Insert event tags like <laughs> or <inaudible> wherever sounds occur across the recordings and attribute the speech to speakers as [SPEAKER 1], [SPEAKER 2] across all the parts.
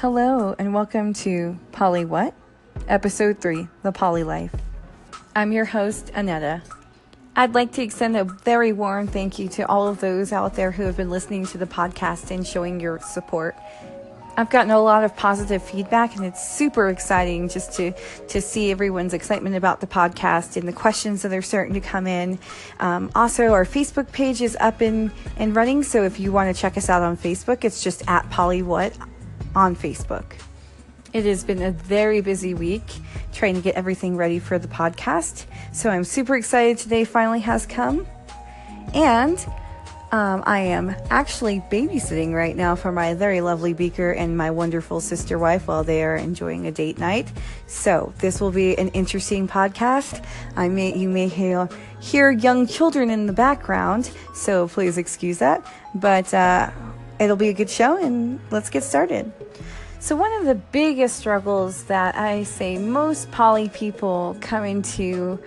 [SPEAKER 1] Hello, and welcome to Poly What? Episode 3 The Poly Life. I'm your host, Anetta. I'd like to extend a very warm thank you to all of those out there who have been listening to the podcast and showing your support. I've gotten a lot of positive feedback and it's super exciting just to to see everyone's excitement about the podcast and the questions that are starting to come in. Um, also, our Facebook page is up and, and running, so if you want to check us out on Facebook, it's just at Polywhat on Facebook. It has been a very busy week trying to get everything ready for the podcast, so I'm super excited today finally has come. And um, I am actually babysitting right now for my very lovely Beaker and my wonderful sister wife while they are enjoying a date night. So this will be an interesting podcast. I may you may hear, hear young children in the background, so please excuse that. But uh, it'll be a good show, and let's get started. So one of the biggest struggles that I say most poly people come into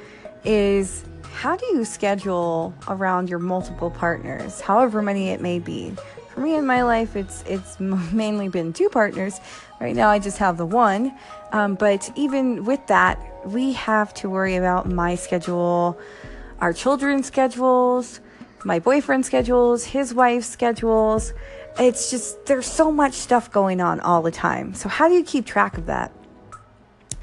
[SPEAKER 1] is how do you schedule around your multiple partners, however many it may be? For me in my life, it's it's <laughs> mainly been two partners. Right now, I just have the one. Um, but even with that, we have to worry about my schedule, our children's schedules, my boyfriend's schedules, his wife's schedules. It's just there's so much stuff going on all the time. So how do you keep track of that?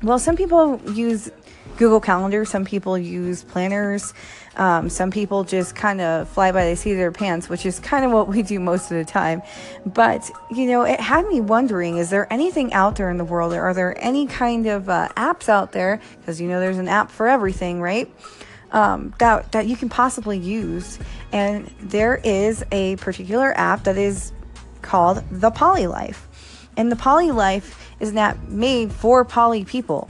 [SPEAKER 1] Well, some people use Google Calendar. Some people use planners. Um, some people just kind of fly by the seat of their pants, which is kind of what we do most of the time. But, you know, it had me wondering is there anything out there in the world? Are there any kind of uh, apps out there? Because, you know, there's an app for everything, right? Um, that, that you can possibly use. And there is a particular app that is called the Poly Life. And the Poly Life is app made for poly people.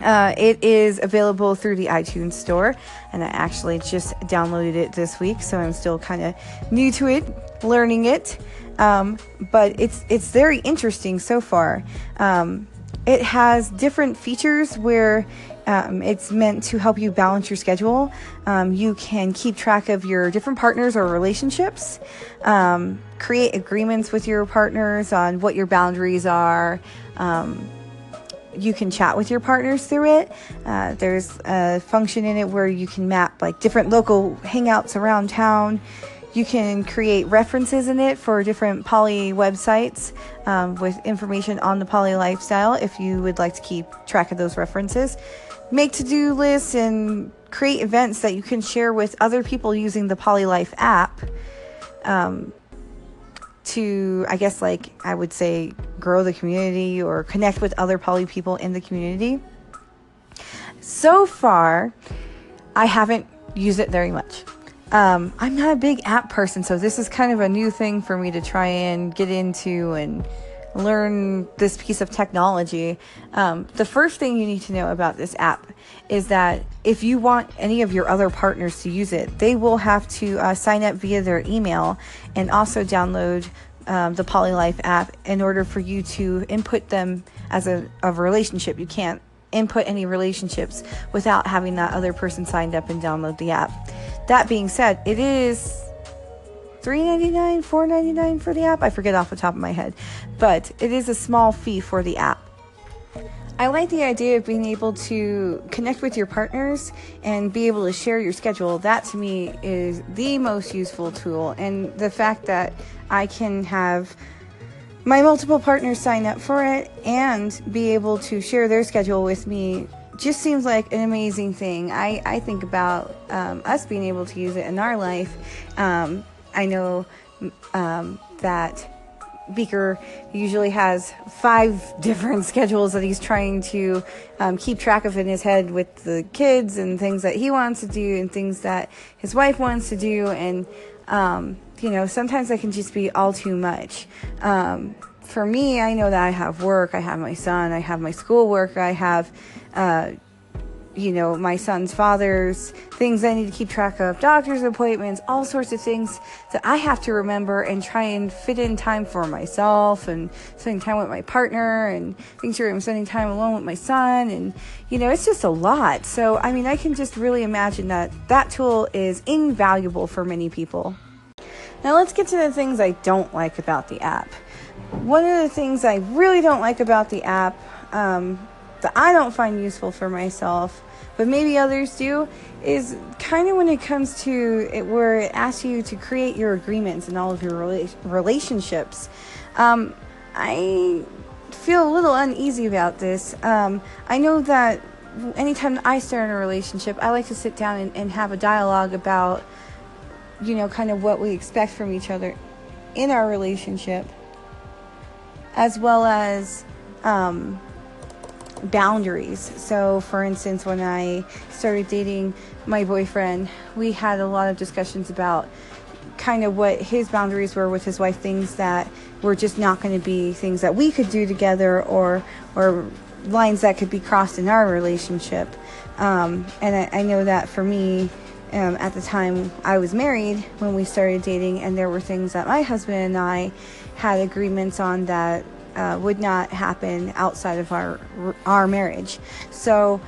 [SPEAKER 1] Uh, it is available through the iTunes store, and I actually just downloaded it this week, so I'm still kind of new to it, learning it. Um, but it's it's very interesting so far. Um, it has different features where um, it's meant to help you balance your schedule. Um, you can keep track of your different partners or relationships, um, create agreements with your partners on what your boundaries are. Um, you can chat with your partners through it. Uh, there's a function in it where you can map like different local hangouts around town. You can create references in it for different poly websites um, with information on the poly lifestyle if you would like to keep track of those references. Make to do lists and create events that you can share with other people using the Poly Life app. Um, to, I guess, like I would say, grow the community or connect with other poly people in the community. So far, I haven't used it very much. Um, I'm not a big app person, so this is kind of a new thing for me to try and get into and learn this piece of technology. Um, the first thing you need to know about this app is that if you want any of your other partners to use it, they will have to uh, sign up via their email and also download um, the Polylife app in order for you to input them as a, a relationship. You can't input any relationships without having that other person signed up and download the app. That being said, it is $3.99, $4.99 for the app. I forget off the top of my head, but it is a small fee for the app. I like the idea of being able to connect with your partners and be able to share your schedule. That to me is the most useful tool. And the fact that I can have my multiple partners sign up for it and be able to share their schedule with me just seems like an amazing thing. I, I think about um, us being able to use it in our life. Um, I know um, that Beaker usually has five <laughs> different schedules that he's trying to um, keep track of in his head with the kids and things that he wants to do and things that his wife wants to do. And, um, you know, sometimes that can just be all too much. Um, for me, I know that I have work, I have my son, I have my schoolwork, I have, uh, you know, my son's father's things I need to keep track of, doctor's appointments, all sorts of things that I have to remember and try and fit in time for myself and spending time with my partner and making sure I'm spending time alone with my son. And, you know, it's just a lot. So, I mean, I can just really imagine that that tool is invaluable for many people. Now, let's get to the things I don't like about the app. one of the things I really don't like about the app um, that I don't find useful for myself, but maybe others do, is kind of when it comes to it, where it asks you to create your agreements in all of your rela- relationships. Um, I feel a little uneasy about this. Um, I know that anytime I start a relationship, I like to sit down and, and have a dialogue about, you know, kind of what we expect from each other in our relationship, as well as um, boundaries. So, for instance, when I started dating my boyfriend, we had a lot of discussions about kind of what his boundaries were with his wife, things that were just not going to be things that we could do together or or lines that could be crossed in our relationship. Um, and I, I, know that for me, um, at the time I was married when we started dating, and there were things that my husband and I had agreements on that uh, would not happen outside of our our marriage. So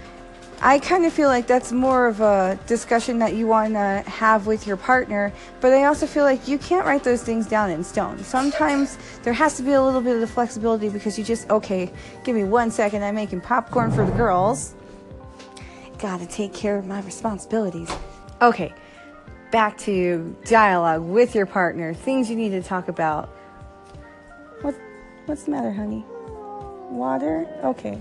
[SPEAKER 1] I kind of feel like that's more of a discussion that you want to have with your partner, but I also feel like you can't write those things down in stone. Sometimes there has to be a little bit of the flexibility because you just, okay, give me one second, I'm making popcorn for the girls. Gotta take care of my responsibilities. Okay, back to dialogue with your partner, things you need to talk about. What, what's the matter, honey? Water? Okay.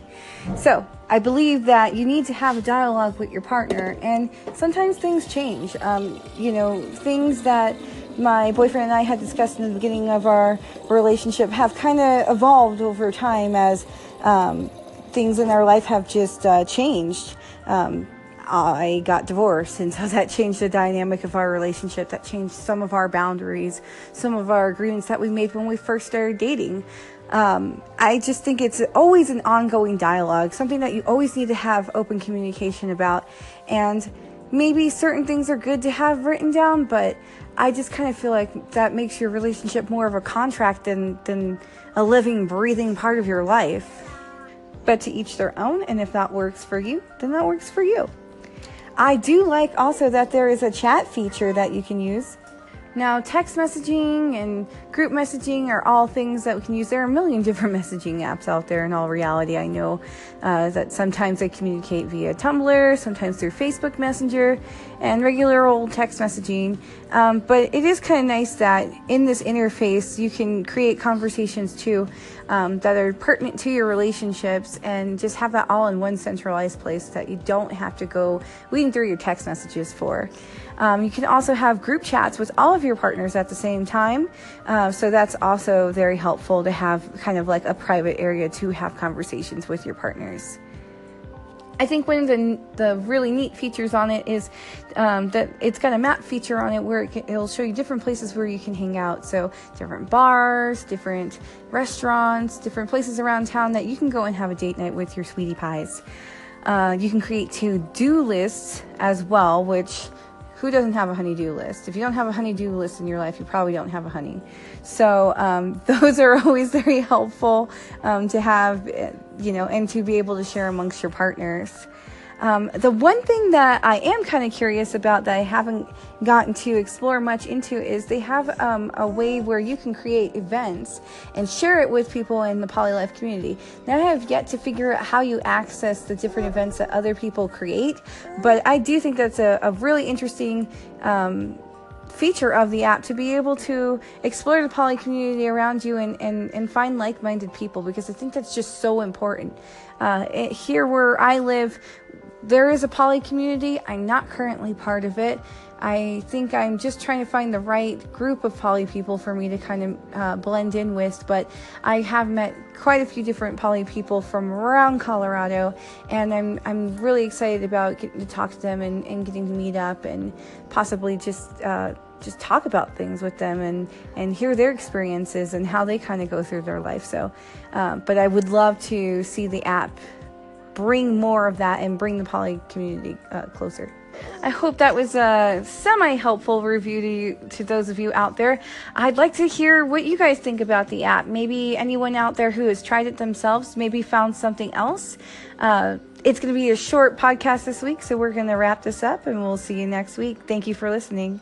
[SPEAKER 1] So, I believe that you need to have a dialogue with your partner, and sometimes things change. Um, you know, things that my boyfriend and I had discussed in the beginning of our relationship have kind of evolved over time as um, things in our life have just uh, changed. Um, I got divorced, and so <laughs> that changed the dynamic of our relationship. That changed some of our boundaries, some of our agreements that we made when we first started dating. Um, I just think it's always an ongoing dialogue, something that you always need to have open communication about. And maybe certain things are good to have written down, but I just kind of feel like that makes your relationship more of a contract than, than a living, breathing part of your life. But to each their own, and if that works for you, then that works for you. I do like also that there is a chat feature that you can use now, text messaging and group messaging are all things that we can use. There are a million <laughs> different messaging apps out there in all reality. I know uh, that sometimes I communicate via Tumblr, sometimes through Facebook Messenger, and regular old text messaging. Um, but it is kind of nice that in this interface you can create conversations too um, that are pertinent to your relationships and just have that all in one centralized place that you don't have to go weeding through your text messages for. Um, you can also have group chats with all of your partners at the same time. Uh, so that's also very helpful to have kind of like a private area to have conversations with your partners. I think one of the, the really neat features on it is um, that it's got a map feature on it where it it'll show you different places where you can hang out. So, different bars, different restaurants, different places around town that you can go and have a date night with your sweetie pies. Uh, you can create to do lists as well, which who doesn't have a honeydew list? If you don't have a honeydew list in your life, you probably don't have a honey. So um, <laughs> those are always very helpful um, to have, eh, you know, and to be able to share amongst your partners. Um, the one thing that I am kind of curious about that I haven't gotten to explore much into is they have um, a way where you can create events and share it with people in the polylife community. Now, I have yet to figure out how you access the different events that other people create, but I do think that's a, a really interesting. Um, feature of the app to be able to explore the poly community around you and, and, and find like-minded people because I think that's just so important. Uh, here where I live, there is a poly community. I'm not currently part of it. I think I'm just trying to find the right group of poly people for me to kind of uh, blend in with. But I have met quite a few different poly people from around Colorado, and I'm I'm really excited about getting to talk to them and, and getting to meet up and possibly just. Uh, just talk about things with them and, and hear their experiences and how they kind of go through their life. So, uh, but I would love to see the app bring more of that and bring the poly community uh, closer. I hope that was a semi helpful review to you, to those of you out there. I'd like to hear what you guys think about the app. Maybe anyone out there who has tried it themselves, maybe found something else. Uh, it's going to be a short podcast this week, so we're going to wrap this up and we'll see you next week. Thank you for listening.